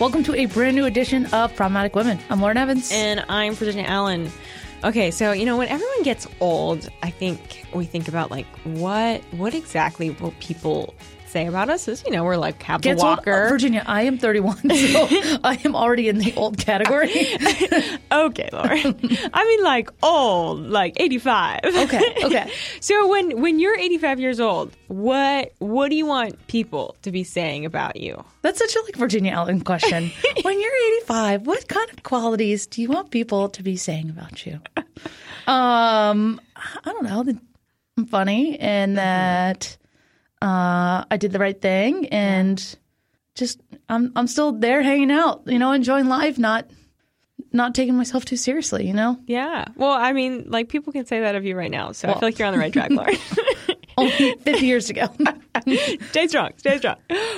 Welcome to a brand new edition of Problematic Women. I'm Lauren Evans. And I'm Virginia Allen. Okay, so you know when everyone gets old, I think we think about like what what exactly will people say about us is, you know, we're like Cab Gets the old- Walker. uh, Virginia, I am 31, so I am already in the old category. okay, Lauren. I mean like old, like 85. Okay, okay. so when when you're 85 years old, what what do you want people to be saying about you? That's such a like Virginia Allen question. when you're 85, what kind of qualities do you want people to be saying about you? Um, I don't know. I'm funny and that uh, I did the right thing and just I'm I'm still there hanging out, you know, enjoying life, not not taking myself too seriously, you know. Yeah. Well, I mean, like people can say that of you right now. So I feel like you're on the right track, Lauren. Only 50 years ago. stay strong, stay strong.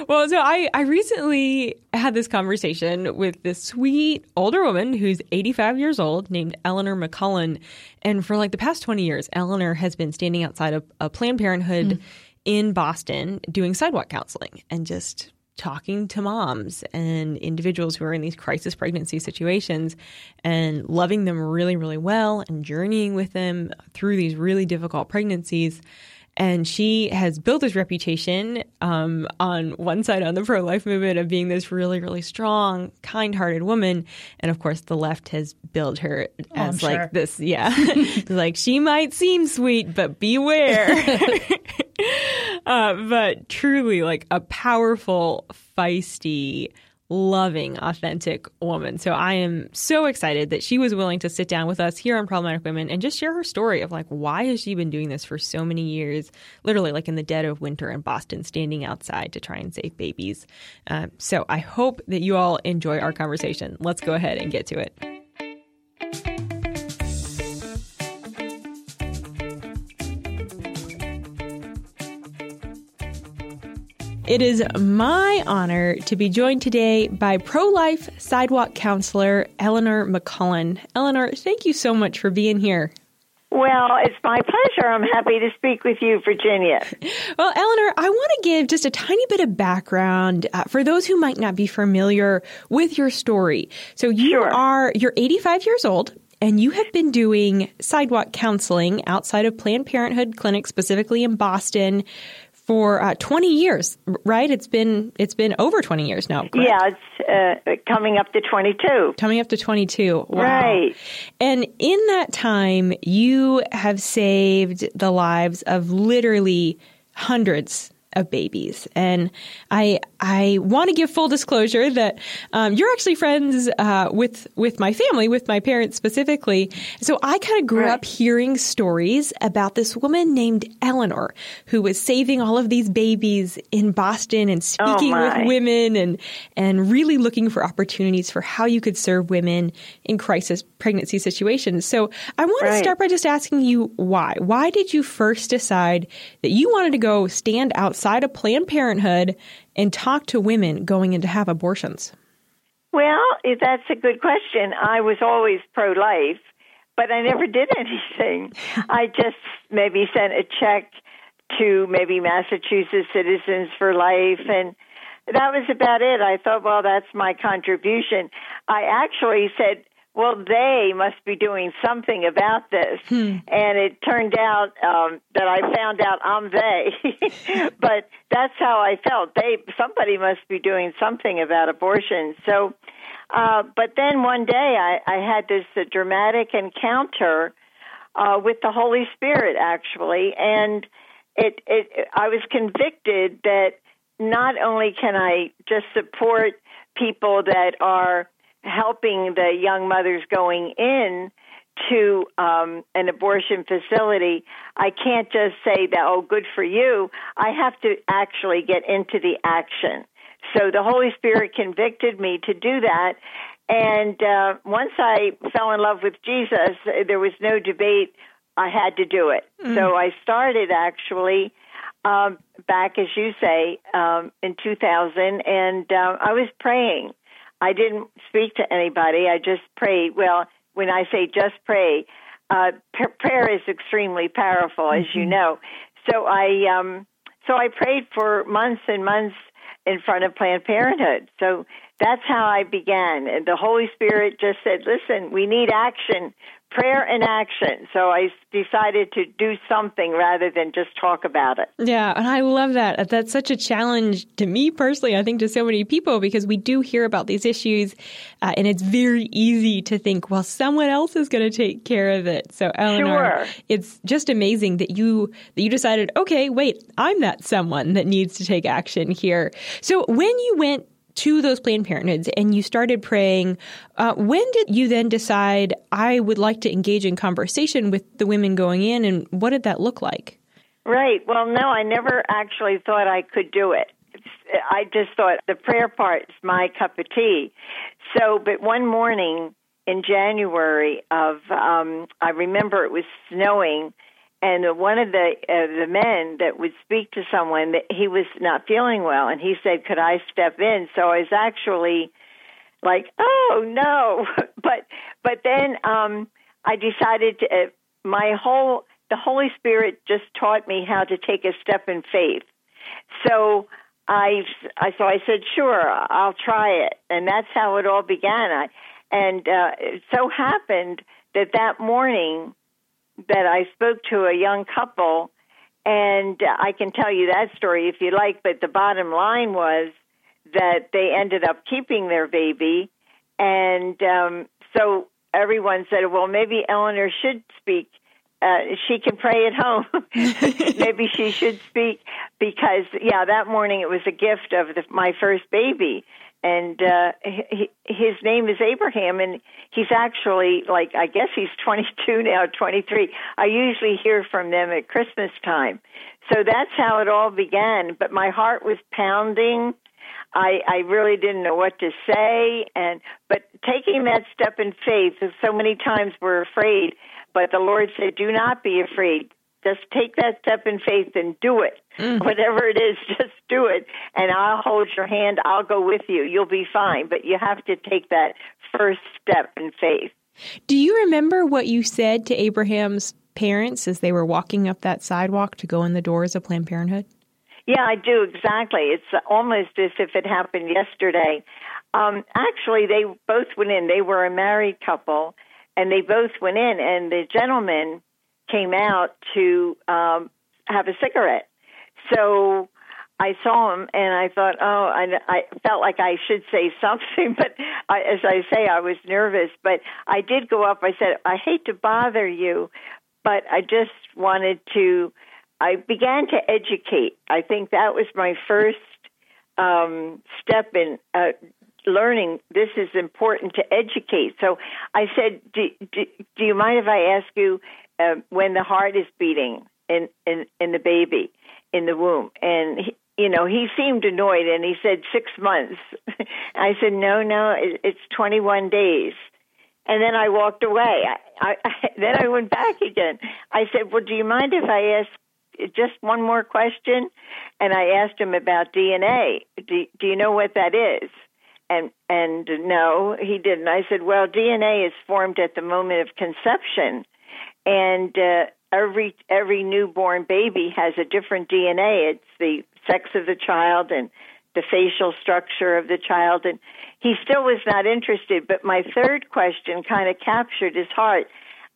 Well, so I, I recently had this conversation with this sweet older woman who's 85 years old named Eleanor McCullen. And for like the past 20 years, Eleanor has been standing outside of a Planned Parenthood in Boston doing sidewalk counseling and just talking to moms and individuals who are in these crisis pregnancy situations and loving them really, really well and journeying with them through these really difficult pregnancies. And she has built this reputation um, on one side on the pro life movement of being this really, really strong, kind hearted woman. And of course, the left has billed her as I'm like sure. this, yeah, like she might seem sweet, but beware. uh, but truly, like a powerful, feisty, loving, authentic woman. So I am so excited that she was willing to sit down with us here on Problematic Women and just share her story of like why has she been doing this for so many years, literally like in the dead of winter in Boston, standing outside to try and save babies. Um, so I hope that you all enjoy our conversation. Let's go ahead and get to it. It is my honor to be joined today by pro life sidewalk counselor Eleanor McCullen. Eleanor, thank you so much for being here. Well, it's my pleasure. I'm happy to speak with you, Virginia. Well, Eleanor, I want to give just a tiny bit of background uh, for those who might not be familiar with your story. So you Sure. are you're 85 years old and you have been doing sidewalk counseling outside of Planned Parenthood clinics specifically in Boston for uh, 20 years, right? It's been it's been over 20 years now. correct? Yeah, it's uh, coming up to 22. coming up to 22. Wow. Right. And in that time, you have saved the lives of literally hundreds of babies. And I I want to give full disclosure that um, you're actually friends uh, with with my family, with my parents specifically. So I kind of grew Right. up hearing stories about this woman named Eleanor who was saving all of these babies in Boston and speaking with women and and really looking for opportunities for how you could serve women in crisis pregnancy situations. So I want to start by just asking you why. Why did you first decide that you wanted to go stand outside of Planned Parenthood and talk to women going in to have abortions? Well, that's a good question. I was always pro life, but I never did anything. I just maybe sent a check to maybe Massachusetts Citizens for Life and that was about it. I thought, well, that's my contribution. I actually said, well, they must be doing something about this. And it turned out um, that I found out I'm they. but that's how I felt. They somebody must be doing something about abortion. So, uh, but then one day I, I had this uh, dramatic encounter uh, with the Holy Spirit, actually, and it, it I was convicted that not only can I just support people that are helping the young mothers going in to um, an abortion facility, I can't just say that, oh, good for you. I have to actually get into the action. So the Holy Spirit convicted me to do that. And uh, once I fell in love with Jesus, there was no debate. I had to do it. So I started actually um, back, as you say, um, in 2000, and uh, I was praying. I didn't speak to anybody. I just prayed. Well, when I say just pray, uh, p- prayer is extremely powerful, as Mm-hmm. you know. So I um, so I prayed for months and months in front of Planned Parenthood. So that's how I began. And the Holy Spirit just said, "Listen, we need action." Prayer and action. So I decided to do something rather than just talk about it. Yeah, and I love that. That's such a challenge to me personally, I think to so many people because we do hear about these issues uh, and it's very easy to think, well, someone else is going to take care of it. So Eleanor, Sure. it's just amazing that you that you decided, okay, wait, I'm that someone that needs to take action here. So when you went to those Planned Parenthoods and you started praying, uh, when did you then decide I would like to engage in conversation with the women going in, and what did that look like? Right. Well, no, I never actually thought I could do it. I just thought the prayer part is my cup of tea. So, but one morning in January of, um, I remember it was snowing, and one of the uh, the men that would speak to someone that he was not feeling well, and he said, "Could I step in?" So I was actually like, "Oh no!" but but then um, I decided to. Uh, my whole the Holy Spirit just taught me how to take a step in faith. So I, I so I said, sure, I'll try it, and that's how it all began. I, and uh, it so happened that that morning that I spoke to a young couple, and I can tell you that story if you like. But the bottom line was that they ended up keeping their baby, and um, so everyone said, well, maybe Eleanor should speak. Uh, she can pray at home. maybe she should speak because, yeah, that morning it was a gift of the, my first baby. And uh, his name is Abraham, and he's actually like I guess he's 22 now, 23. I usually hear from them at Christmas time, so that's how it all began. But my heart was pounding. I, I really didn't know what to say, and but taking that step in faith, so many times we're afraid, but the Lord said, "Do not be afraid. Just take that step in faith and do it. Whatever it is, just do it, and I'll hold your hand. I'll go with you. You'll be fine. But you have to take that first step in faith." Do you remember what you said to Abraham's parents as they were walking up that sidewalk to go in the doors of Planned Parenthood? Yeah, I do exactly. It's almost as if it happened yesterday. Um, actually, they both went in. They were a married couple, and they both went in. And the gentleman came out to um, have a cigarette. So I saw him, and I thought, oh, I, I felt like I should say something, but I, as I say, I was nervous. But I did go up. I said, I hate to bother you, but I just wanted to. I began to educate. I think that was my first um, step in uh, learning. This is important to educate. So I said, "Do, do, do you mind if I ask you uh, when the heart is beating in, in in the baby in the womb?" And he, you know, he seemed annoyed, and he said six months. I said, "No, no, it, it's twenty one days." And then I walked away. I, I, then I went back again. I said, "Well, do you mind if I ask just one more question?" And I asked him about DNA. Do, do you know what that is? And and no, he didn't. I said, "Well, DNA is formed at the moment of conception, and uh, every every newborn baby has a different DNA. It's the sex of the child and the facial structure of the child. And he still was not interested. But my third question kind of captured his heart.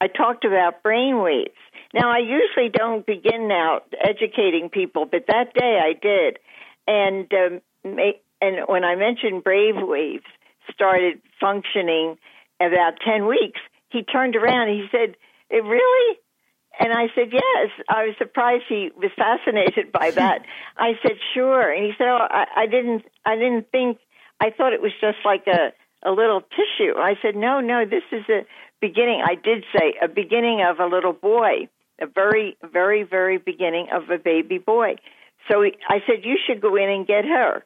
I talked about brain waves. Now i usually don't begin now educating people but that day i did. And um, and when i mentioned brain waves started functioning about 10 weeks he turned around. And he said it really and I said, yes. I was surprised he was fascinated by that. I said, sure. And he said, oh, I, I didn't, I didn't think, I thought it was just like a, a little tissue. I said, no, no, this is a beginning. I did say a beginning of a little boy, a very, very, very beginning of a baby boy. So he, I said, you should go in and get her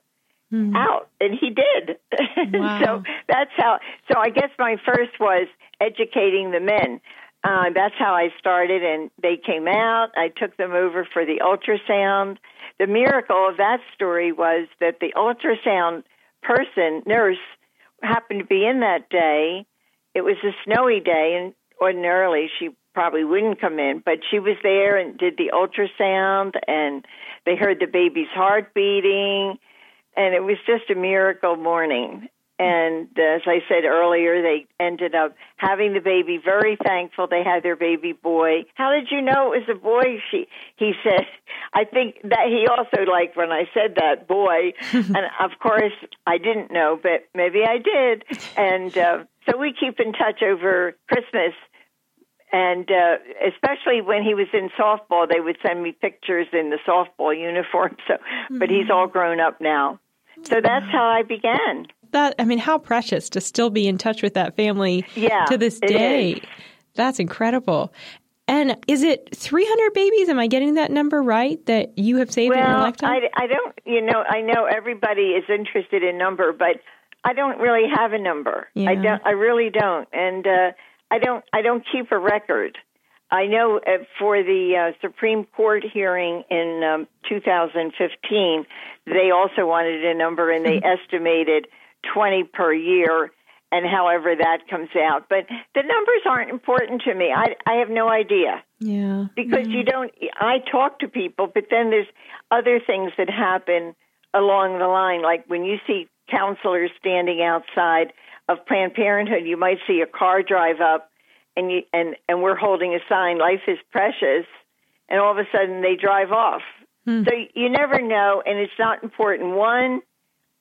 mm-hmm. out. And he did. Wow. so that's how, so I guess my first was educating the men. Uh, that's how I started, and they came out. I took them over for the ultrasound. The miracle of that story was that the ultrasound person, nurse, happened to be in that day. It was a snowy day, and ordinarily she probably wouldn't come in, but she was there and did the ultrasound, and they heard the baby's heart beating, and it was just a miracle morning. And as I said earlier, they ended up having the baby. Very thankful they had their baby boy. How did you know it was a boy? She he said. I think that he also liked when I said that boy, and of course I didn't know, but maybe I did. And uh, so we keep in touch over Christmas and uh, especially when he was in softball, they would send me pictures in the softball uniform. So, but he's all grown up now. So that's how I began. That I mean, how precious to still be in touch with that family Yeah, to this day. is. That's incredible. And is it 300 babies? Am I getting that number right that you have saved in your lifetime? I, I don't, you know, I know everybody is interested in number, but I don't really have a number. I don't, I really don't, and uh, I don't, I don't keep a record. I know uh, for the uh, Supreme Court hearing in um, 2015, they also wanted a number, and they estimated 20 per year. And however that comes out, but the numbers aren't important to me. I, I have no idea yeah. because you mm-hmm. don't i talk to people but then there's other things that happen along the line like when you see counselors standing outside of planned parenthood you might see a car drive up and you and and we're holding a sign life is precious and all of a sudden they drive off hmm. so you never know and it's not important one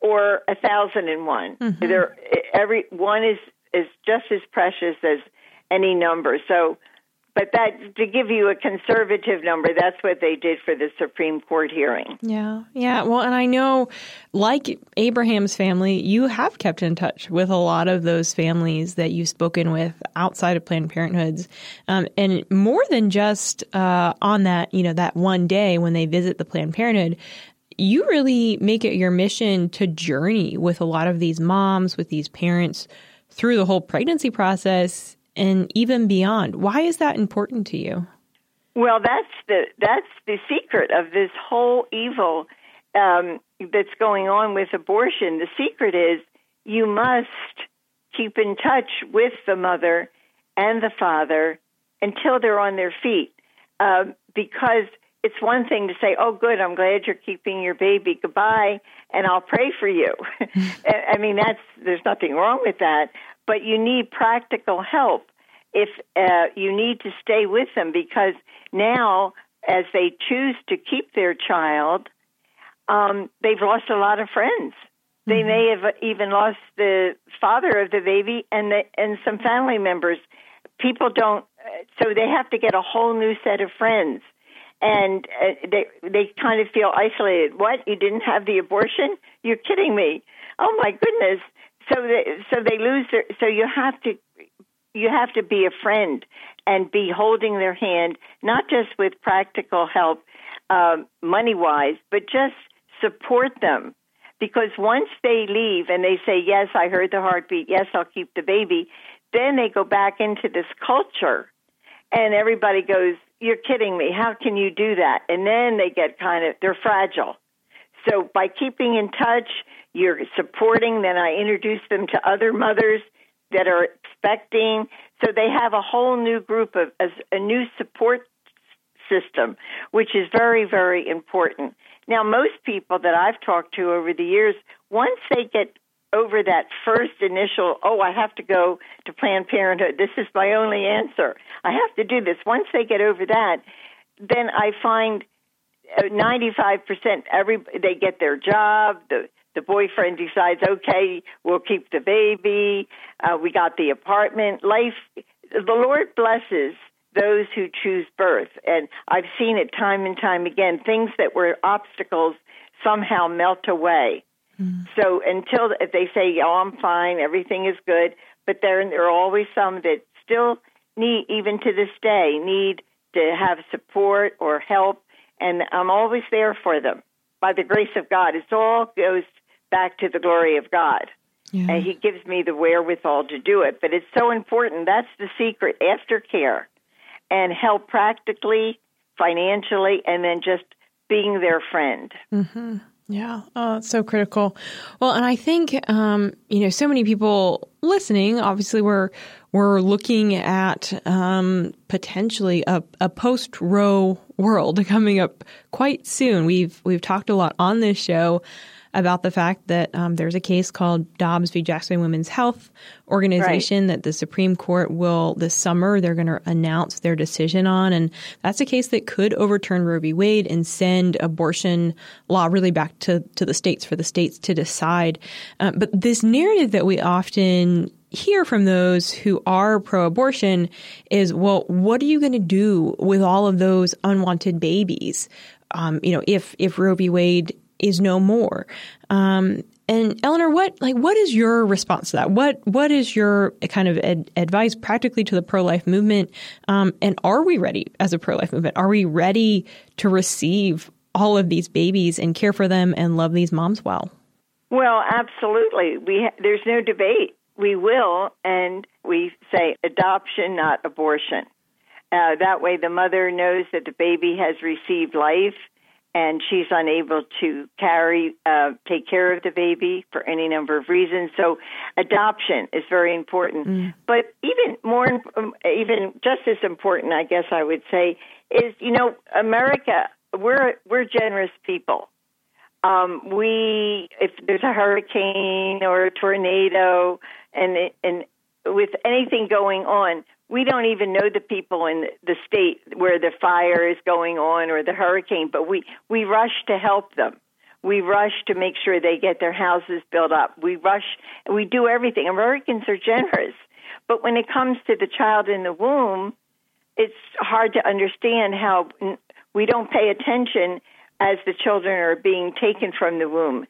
or a thousand and one there every one is is just as precious as any number so but that to give you a conservative number, that's what they did for the Supreme Court hearing. Yeah, yeah. Well, and I know, like Abraham's family, you have kept in touch with a lot of those families that you've spoken with outside of Planned Parenthoods, um, and more than just uh, on that, you know, that one day when they visit the Planned Parenthood. You really make it your mission to journey with a lot of these moms, with these parents through the whole pregnancy process and even beyond. Why is that important to you? Well, that's the that's the secret of this whole evil um, that's going on with abortion. The secret is you must keep in touch with the mother and the father until they're on their feet, um, because it's one thing to say, "Oh, good, I'm glad you're keeping your baby. Goodbye, and I'll pray for you." I mean, that's there's nothing wrong with that, but you need practical help if uh, you need to stay with them because now, as they choose to keep their child, um, they've lost a lot of friends. They may have even lost the father of the baby and the, and some family members. People don't, uh, so they have to get a whole new set of friends, and uh, they they kind of feel isolated. What? You didn't have the abortion? You're kidding me! Oh my goodness! So they so they lose their. So you have to you have to be a friend and be holding their hand, not just with practical help, um, money wise, but just support them. Because once they leave and they say, Yes, I heard the heartbeat, yes, I'll keep the baby, then they go back into this culture and everybody goes, You're kidding me. How can you do that? And then they get kind of, they're fragile. So by keeping in touch, you're supporting, then I introduce them to other mothers that are expecting. So they have a whole new group of a new support system, which is very, very important. Now, most people that I've talked to over the years, once they get over that first initial, oh, I have to go to Planned Parenthood, this is my only answer, I have to do this. Once they get over that, then I find uh, 95% every they get their job, the the boyfriend decides, okay, we'll keep the baby. Uh, we got the apartment. Life, the Lord blesses those who choose birth. And I've seen it time and time again. Things that were obstacles somehow melt away. Mm. So until if they say, "Oh, I'm fine, everything is good," but there there are always some that still need, even to this day, need to have support or help, and I'm always there for them by the grace of God. It all goes back to the glory of God. And He gives me the wherewithal to do it. But it's so important. That's the secret aftercare and help practically, financially, and then just being their friend. Mm-hmm. Yeah, oh, it's so critical. Well, and I think um, you know, so many people listening. Obviously, we're we're looking at um, potentially a, a post Roe world coming up quite soon. We've we've talked a lot on this show about the fact that um, there's a case called Dobbs v. Jackson Women's Health Organization right. that the Supreme Court will this summer they're going to announce their decision on, and that's a case that could overturn Roe v. Wade and send abortion law really back to to the states for the states to decide. Uh, but this narrative that we often hear from those who are pro-abortion is, well, what are you going to do with all of those unwanted babies? Um, you know, if if Roe v. Wade is no more. Um, and Eleanor, what like what is your response to that? What what is your kind of ad- advice practically to the pro life movement? Um, and are we ready as a pro life movement? Are we ready to receive all of these babies and care for them and love these moms well? Well, absolutely. We ha- there's no debate. We will, and we say adoption, not abortion. Uh, that way, the mother knows that the baby has received life and she's unable to carry, uh, take care of the baby for any number of reasons. So, adoption is very important. Mm. But even more, um, even just as important, I guess I would say, is you know, America. We're we're generous people. Um, we, if there's a hurricane or a tornado, and and with anything going on, we don't even know the people in the state where the fire is going on or the hurricane, but we, we rush to help them. We rush to make sure they get their houses built up. We rush, we do everything. Americans are generous. But when it comes to the child in the womb, it's hard to understand how we don't pay attention as the children are being taken from the womb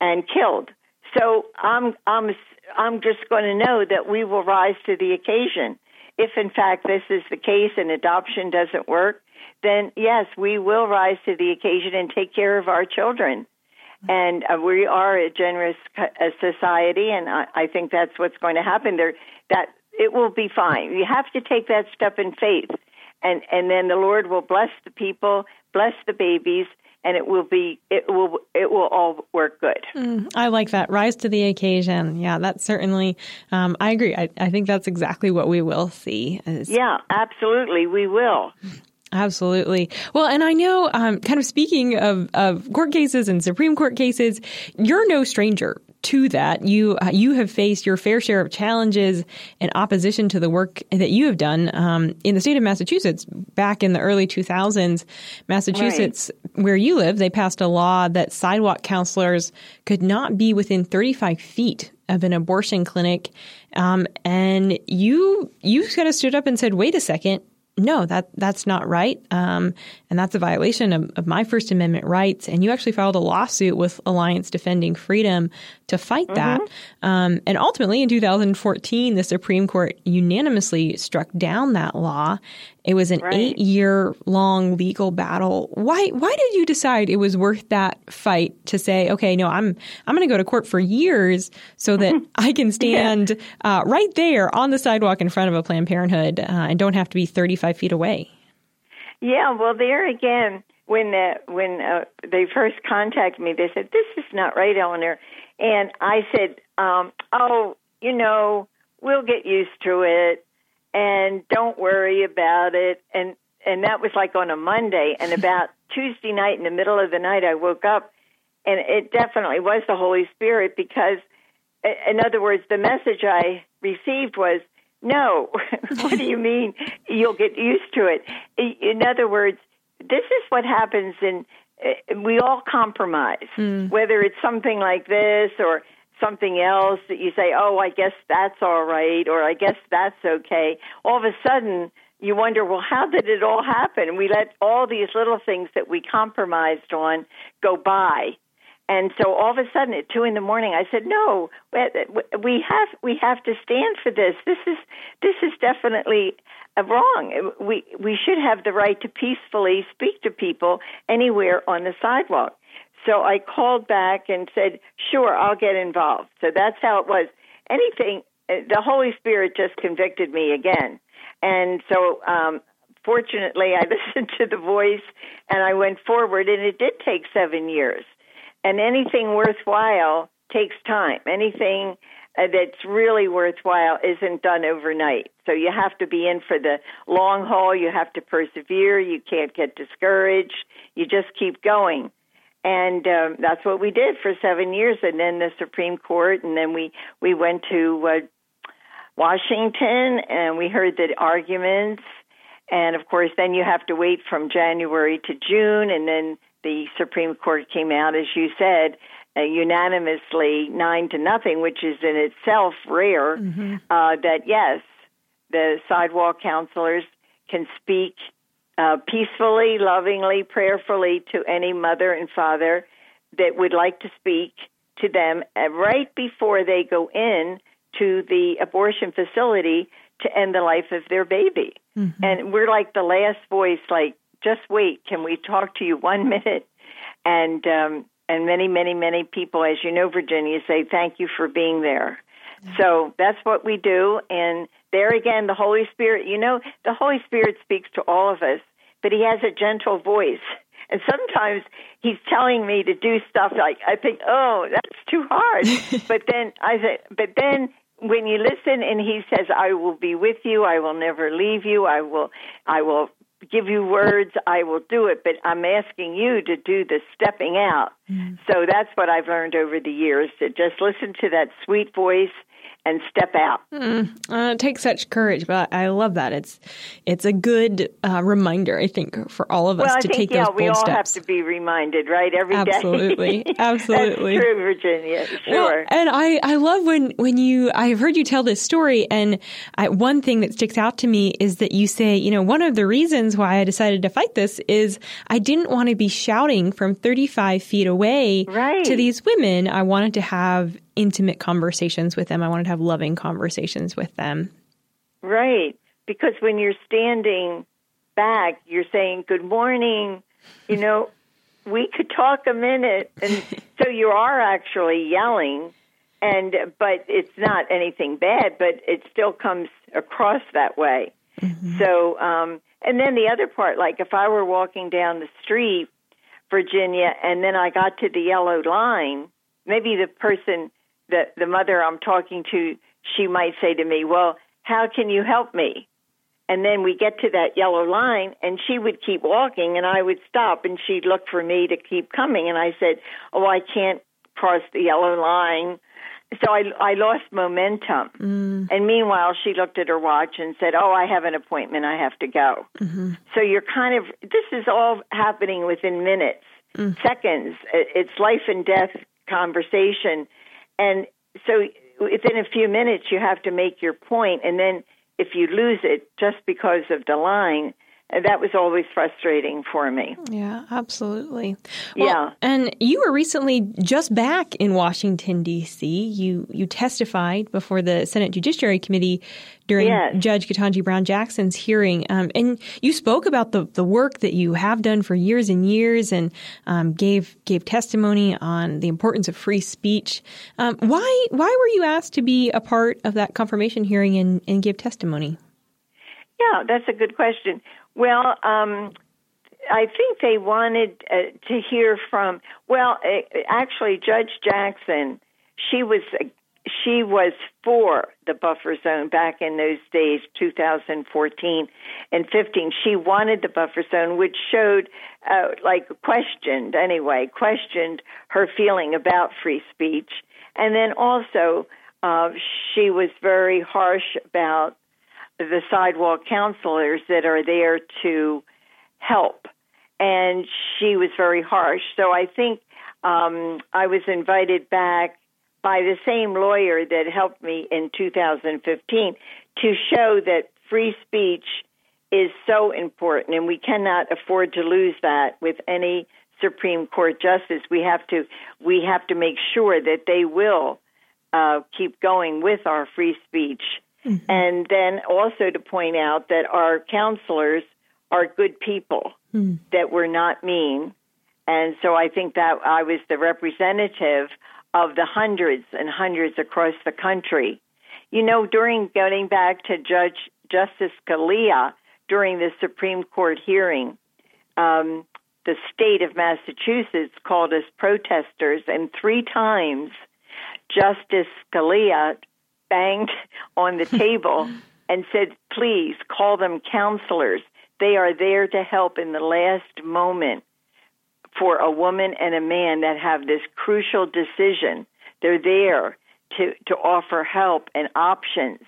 and killed. So I'm I'm I'm just going to know that we will rise to the occasion if in fact this is the case and adoption doesn't work, then yes, we will rise to the occasion and take care of our children. And uh, we are a generous society, and I, I think that's what's going to happen. There, that it will be fine. You have to take that step in faith, and and then the Lord will bless the people, bless the babies, and it will be it will it will all work good. Mm, I like that. Rise to the occasion. Yeah, that's certainly. Um, I agree. I, I think that's exactly what we will see. Is, yeah, absolutely, we will. Absolutely. Well, and I know, um, kind of speaking of, of court cases and Supreme Court cases, you're no stranger to that, you uh, you have faced your fair share of challenges and opposition to the work that you have done um, in the state of Massachusetts. Back in the early 2000s, Massachusetts, right. where you live, they passed a law that sidewalk counselors could not be within 35 feet of an abortion clinic. Um, and you you kind of stood up and said, "Wait a second, no, that that's not right, um, and that's a violation of, of, my First Amendment rights. And you actually filed a lawsuit with Alliance Defending Freedom to fight mm-hmm. that. Um, and ultimately, in 2014, the Supreme Court unanimously struck down that law it was an right. eight year long legal battle. Why why did you decide it was worth that fight to say, okay, no, I'm I'm going to go to court for years so that I can stand yeah. uh, right there on the sidewalk in front of a Planned Parenthood uh, and don't have to be 35 feet away? Yeah, well, there again, when uh, when uh, they first contacted me, they said, "This is not right, Eleanor," and I said, um, "Oh, you know, we'll get used to it." And don't worry about it. And and that was like on a Monday. And about Tuesday night in the middle of the night I woke up and it definitely was the Holy Spirit because in other words the message I received was no what do you mean you'll get used to it? In other words this is what happens in we all compromise mm. whether it's something like this or something else that you say, oh, I guess that's all right, or I guess that's okay, all of a sudden you wonder, well, how did it all happen? We let all these little things that we compromised on go by. And so all of a sudden at two in the morning, I said, "No, we have we have to stand for this. This is this is definitely uh, wrong. We we should have the right to peacefully speak to people anywhere on the sidewalk." So I called back and said, sure, I'll get involved. So that's how it was. Anything, uh, the Holy Spirit just convicted me again. And so, um, fortunately, I listened to the voice and I went forward, and it did take seven years. And anything worthwhile takes time. Anything uh, that's really worthwhile isn't done overnight. So you have to be in for the long haul. You have to persevere. You can't get discouraged. You just keep going. And um, that's what we did for seven years, and then the Supreme Court, and then we we went to uh, Washington, and we heard the arguments, and of course, then you have to wait from January to June, and then the Supreme Court came out, as you said, uh, unanimously nine to nothing, which is in itself rare. Mm-hmm. Uh, that yes, the sidewalk counselors can speak uh, peacefully, lovingly, prayerfully to any mother and father that would like to speak to them uh, right before they go in to the abortion facility to end the life of their baby. Mm-hmm. And we're like the last voice, like, just wait, can we talk to you one minute? And um, and many, many, many people, as you know, Virginia, say thank you for being there. So that's what we do. And there again, the Holy Spirit, you know, the Holy Spirit speaks to all of us, but he has a gentle voice. And sometimes he's telling me to do stuff like I think, oh, that's too hard. but then I say, but then when you listen and he says, I will be with you, I will never leave you, I will, I will give you words, I will do it, but I'm asking you to do the stepping out. Mm. So that's what I've learned over the years to just listen to that sweet voice and step out. Mm, uh, it takes such courage, but I love that. It's it's a good uh, reminder, I think, for all of us well, to think, take yeah, those bold we all steps. have to be reminded, right? Every day. absolutely, absolutely. That's true, Virginia. Sure. Well, and I I love when when you I've heard you tell this story, and I, one thing that sticks out to me is that you say, you know, one of the reasons why I decided to fight this is I didn't want to be shouting from 35 feet away right. to these women. I wanted to have intimate conversations with them. I wanted to have loving conversations with them. Right. Because when you're standing back, you're saying, Good morning. You know, we could talk a minute. And so you are actually yelling. And, but it's not anything bad, but it still comes across that way. Mm-hmm. So, um, and then the other part, like if I were walking down the street, Virginia, and then I got to the yellow line, maybe the person the the mother I'm talking to, she might say to me, "Well, how can you help me?" And then we get to that yellow line, and she would keep walking, and I would stop, and she'd look for me to keep coming, and I said, "Oh, I can't cross the yellow line." So I I lost momentum. Mm. And meanwhile, she looked at her watch and said, "Oh, I have an appointment. I have to go." Mm-hmm. So you're kind of this is all happening within minutes, mm. seconds. It's life and death conversation and so within a few minutes, you have to make your point, and then if you lose it just because of the line, that was always frustrating for me. Yeah, absolutely. Well, yeah. And you were recently just back in Washington D.C. You you testified before the Senate Judiciary Committee during yes. Judge Ketanji Brown Jackson's hearing, um, and you spoke about the the work that you have done for years and years, and um, gave gave testimony on the importance of free speech. Um, why why were you asked to be a part of that confirmation hearing and, and give testimony? Yeah, that's a good question. Well, um, I think they wanted uh, to hear from. Well, uh, actually, Judge Jackson, she was she was for the buffer zone back in those days, 2014 and 15. She wanted the buffer zone, which showed, uh, like, questioned anyway, questioned her feeling about free speech, and then also uh, she was very harsh about the sidewalk counselors that are there to help. And she was very harsh. So I think um, I was invited back by the same lawyer that helped me in 2015 to show that free speech is so important and we cannot afford to lose that with any Supreme Court justice. We have to we have to make sure that they will uh, keep going with our free speech Mm-hmm. And then also to point out that our counselors are good people, mm. that we're not mean. And so I think that I was the representative of the hundreds and hundreds across the country. You know, during going back to Judge Justice Scalia during the Supreme Court hearing, um, the state of Massachusetts called us protesters, and three times Justice Scalia banged on the table and said, please call them counselors. They are there to help in the last moment for a woman and a man that have this crucial decision. They're there to, to offer help and options.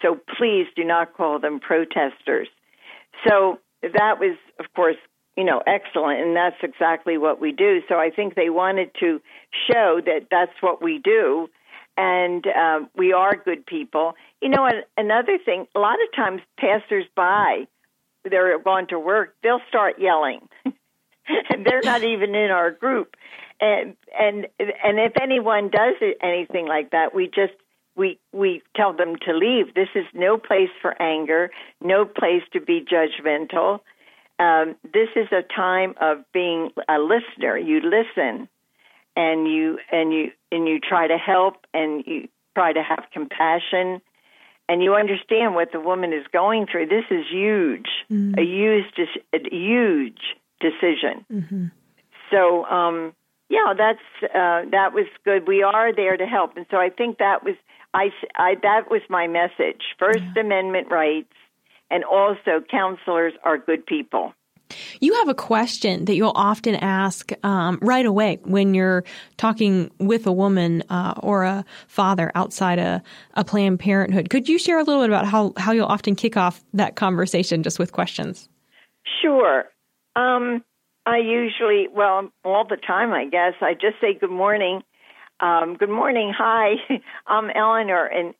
So please do not call them protesters. So that was, of course, you know, excellent, and that's exactly what we do. So I think they wanted to show that that's what we do, and um, we are good people. You know, another thing, a lot of times passers-by, they're going to work, they'll start yelling. and they're not even in our group. And and and if anyone does anything like that, we just we we tell them to leave. This is no place for anger, no place to be judgmental um, this is a time of being a listener. You listen, and you and you and you try to help, and you try to have compassion, and you understand what the woman is going through. This is huge, mm-hmm. a huge, a huge decision. Mm-hmm. So, um, yeah, that's uh, that was good. We are there to help, and so I think that was I, I that was my message. First yeah. Amendment rights and also counselors are good people. You have a question that you'll often ask um, right away when you're talking with a woman uh, or a father outside a, a, Planned Parenthood. Could you share a little bit about how, how you'll often kick off that conversation just with questions? Sure. Um, I usually, well, all the time, I guess, I just say good morning. Um, good morning. Hi, I'm Eleanor, and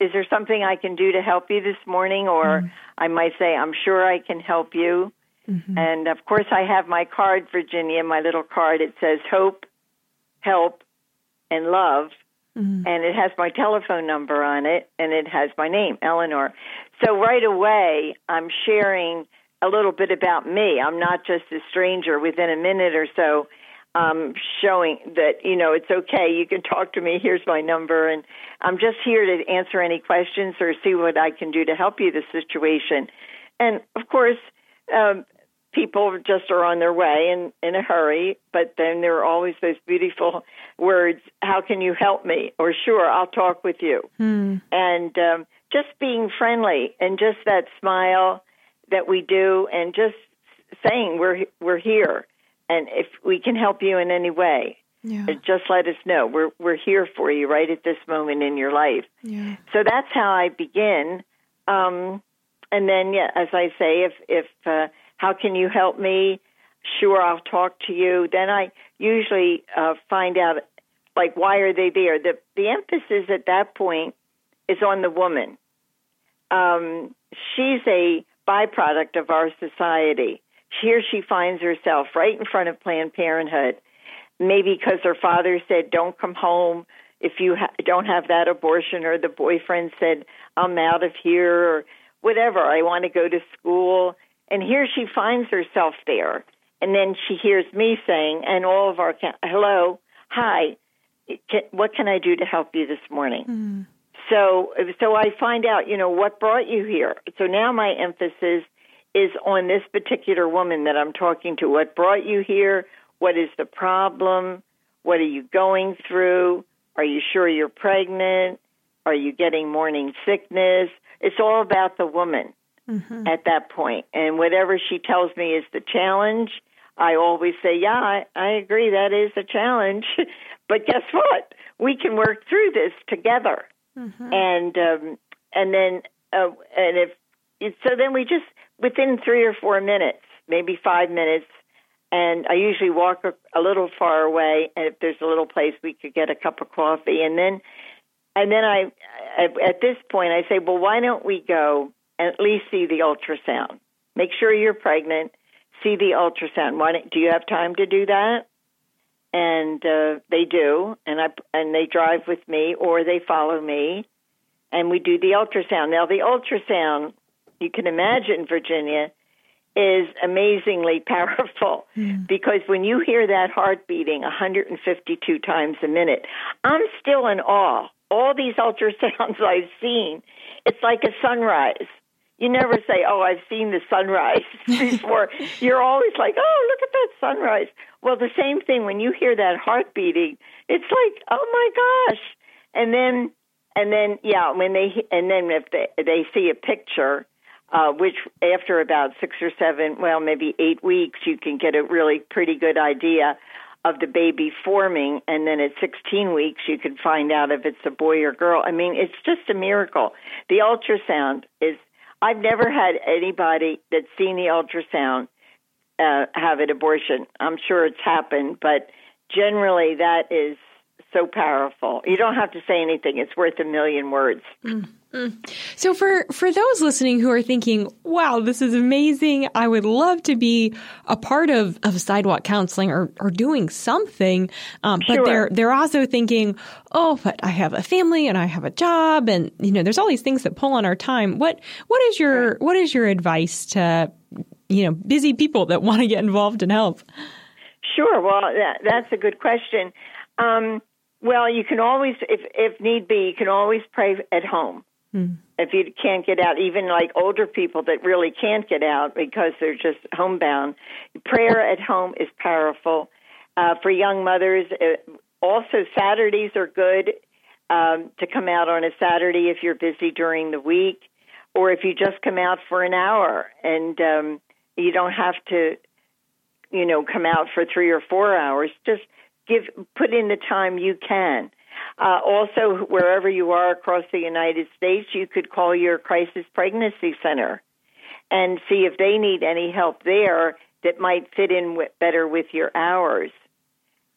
is there something I can do to help you this morning? Or mm. I might say, I'm sure I can help you. Mm-hmm. And of course, I have my card, Virginia, my little card. It says hope, help, and love. Mm-hmm. And it has my telephone number on it, and it has my name, Eleanor. So right away, I'm sharing a little bit about me. I'm not just a stranger. Within a minute or so, um, showing that you know it's okay. You can talk to me. Here's my number, and I'm just here to answer any questions or see what I can do to help you the situation. And of course, um, people just are on their way and in a hurry. But then there are always those beautiful words. How can you help me? Or sure, I'll talk with you. Hmm. And um, just being friendly and just that smile that we do, and just saying we're we're here and if we can help you in any way, yeah. just let us know. We're we're here for you right at this moment in your life. Yeah. So that's how I begin. Um, and then, yeah, as I say, if if uh, how can you help me? Sure, I'll talk to you. Then I usually uh, find out, like, why are they there? The the emphasis at that point is on the woman. Um, she's a byproduct of our society here she finds herself right in front of Planned Parenthood, maybe because her father said, Don't come home if you ha- don't have that abortion, or the boyfriend said, I'm out of here, or whatever, I want to go to school. And here she finds herself there. And then she hears me saying, and all of our, hello, hi, what can I do to help you this morning? Mm. So, so I find out, you know, what brought you here. So now my emphasis is on this particular woman that I'm talking to. What brought you here? What is the problem? What are you going through? Are you sure you're pregnant? Are you getting morning sickness? It's all about the woman mm-hmm. at that point. And whatever she tells me is the challenge, I always say, Yeah, I, I agree, that is a challenge. but guess what? We can work through this together. Mm-hmm. And um, and then uh, and if so then we just within three or four minutes, maybe five minutes, and I usually walk a, a little far away. And if there's a little place, we could get a cup of coffee, and then and then I at this point I say, well, why don't we go and at least see the ultrasound? Make sure you're pregnant. See the ultrasound. Why don't, you have time to do that? And uh, they do, and I and they drive with me or they follow me, and we do the ultrasound. Now the ultrasound you can imagine, Virginia, is amazingly powerful mm. because when you hear that heart beating 152 times a minute, I'm still in awe. All these ultrasounds I've seen, it's like a sunrise. You never say, "Oh, I've seen the sunrise before." You're always like, "Oh, look at that sunrise. Well, the same thing when you hear that heart beating, it's like, oh my gosh. And then, and then, yeah, when they, and then if they, they see a picture, uh, which after about six or seven, well, maybe eight weeks, you can get a really pretty good idea of the baby forming. And then at 16 weeks, you can find out if it's a boy or girl. I mean, it's just a miracle. The ultrasound is, I've never had anybody that's seen the ultrasound uh, have an abortion. I'm sure it's happened, but generally that is so powerful. You don't have to say anything. It's worth a million words. So for for those listening who are thinking, "Wow, this is amazing. I would love to be a part of, of sidewalk counseling or, or doing something," um, but Sure. they're they're also thinking, "Oh, but I have a family and I have a job, and you know, there's all these things that pull on our time." What what is your what is your advice to you know busy people that want to get involved and help? Sure. Well, that, that's a good question. Um, well, you can always, if if need be, you can always pray at home. If you can't get out, even like older people that really can't get out because they're just homebound, prayer at home is powerful. Uh, for young mothers, uh, also Saturdays are good um, to come out on a Saturday if you're busy during the week, or if you just come out for an hour and um, you don't have to you know, come out for three or four hours. Just give, put in the time you can. Uh, also, wherever you are across the United States, you could call your crisis pregnancy center and see if they need any help there that might fit in with, better with your hours.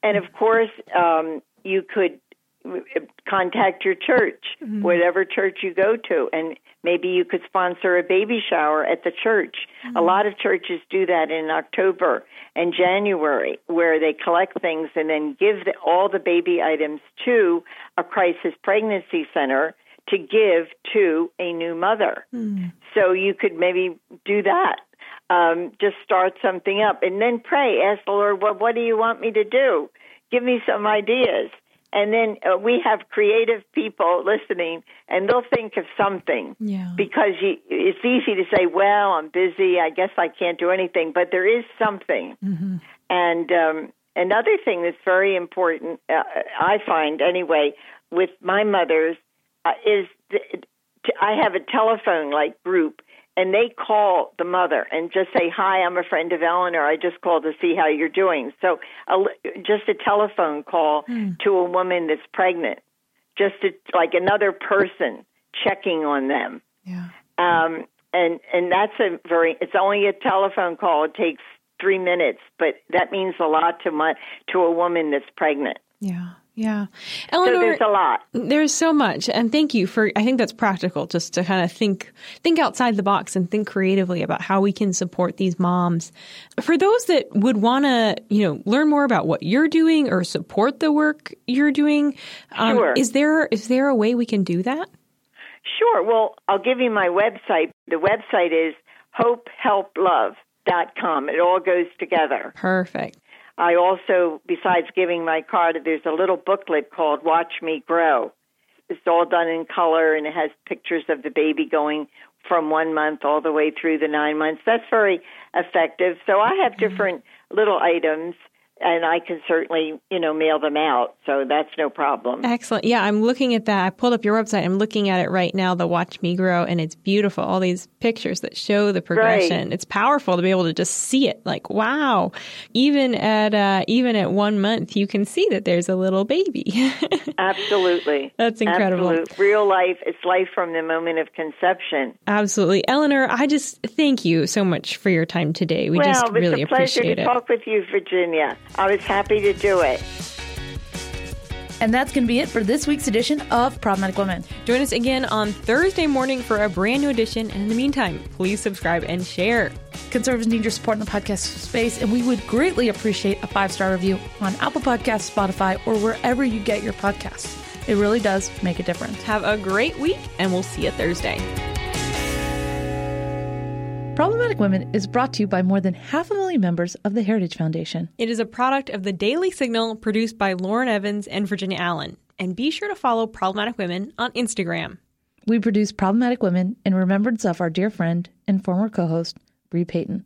And of course, um, you could Uh, contact your church, mm-hmm. whatever church you go to, and maybe you could sponsor a baby shower at the church. A mm-hmm. lot of churches do that in October and January, where they collect things and then give the, all the baby items to a crisis pregnancy center to give to a new mother. Mm-hmm. So you could maybe do that. Um, just start something up and then pray. Ask the Lord, well, what do you want me to do? Give me some ideas. And then uh, we have creative people listening, and they'll think of something Yeah. because you, it's easy to say, "Well, I'm busy. I guess I can't do anything." But there is something. And um, another thing that's very important, uh, I find anyway, with my mothers, uh, is th- t- I have a telephone like group, and they call the mother and just say, "Hi, I'm a friend of Eleanor. I just called to see how you're doing." So, a, just a telephone call to a woman that's pregnant, just to, like another person checking on them Yeah. um, and and that's a very it's only a telephone call it takes three minutes but that means a lot to my to a woman that's pregnant Yeah. Yeah. so Eleanor, there's a lot There's so much, and thank you for. I think that's practical, just to kind of think think outside the box and think creatively about how we can support these moms. For those that would want to, you know, learn more about what you're doing or support the work you're doing, um, Sure. is there is there a way we can do that? sure well i'll give you my website the website is hopehelplove.com it all goes together Perfect. I also besides giving my card there's a little booklet called watch me grow it's all done in color and it has pictures of the baby going from one month all the way through the nine months. That's very effective. So I have mm-hmm. different little items and I can certainly, you know, mail them out. So that's no problem. Excellent. Yeah, I'm looking at that. I pulled up your website. I'm looking at it right now, the Watch Me Grow, and it's beautiful. All these pictures that show the progression. It's powerful to be able to just see it. Like, wow. Even at uh, even at one month, you can see that there's a little baby. Absolutely. That's incredible. Absolute. Real life. It's life from the moment of conception. Absolutely. Eleanor, I just thank you so much for your time today. We well, just it's really a pleasure appreciate to it. talk with you, Virginia. I was happy to do it. And that's going to be it for this week's edition of Problematic Women. Join us again on Thursday morning for a brand new edition. And in the meantime, please subscribe and share. Conservatives need your support in the podcast space, and we would greatly appreciate a five star review on Apple Podcasts, Spotify, or wherever you get your podcasts. It really does make a difference. Have a great week, and we'll see you Thursday. Problematic Women is brought to you by more than half a million members of the Heritage Foundation. It is a product of the Daily Signal produced by Lauren Evans and Virginia Allen. And be sure to follow Problematic Women on Instagram. We produce Problematic Women in remembrance of our dear friend and former co host, Bre Payton.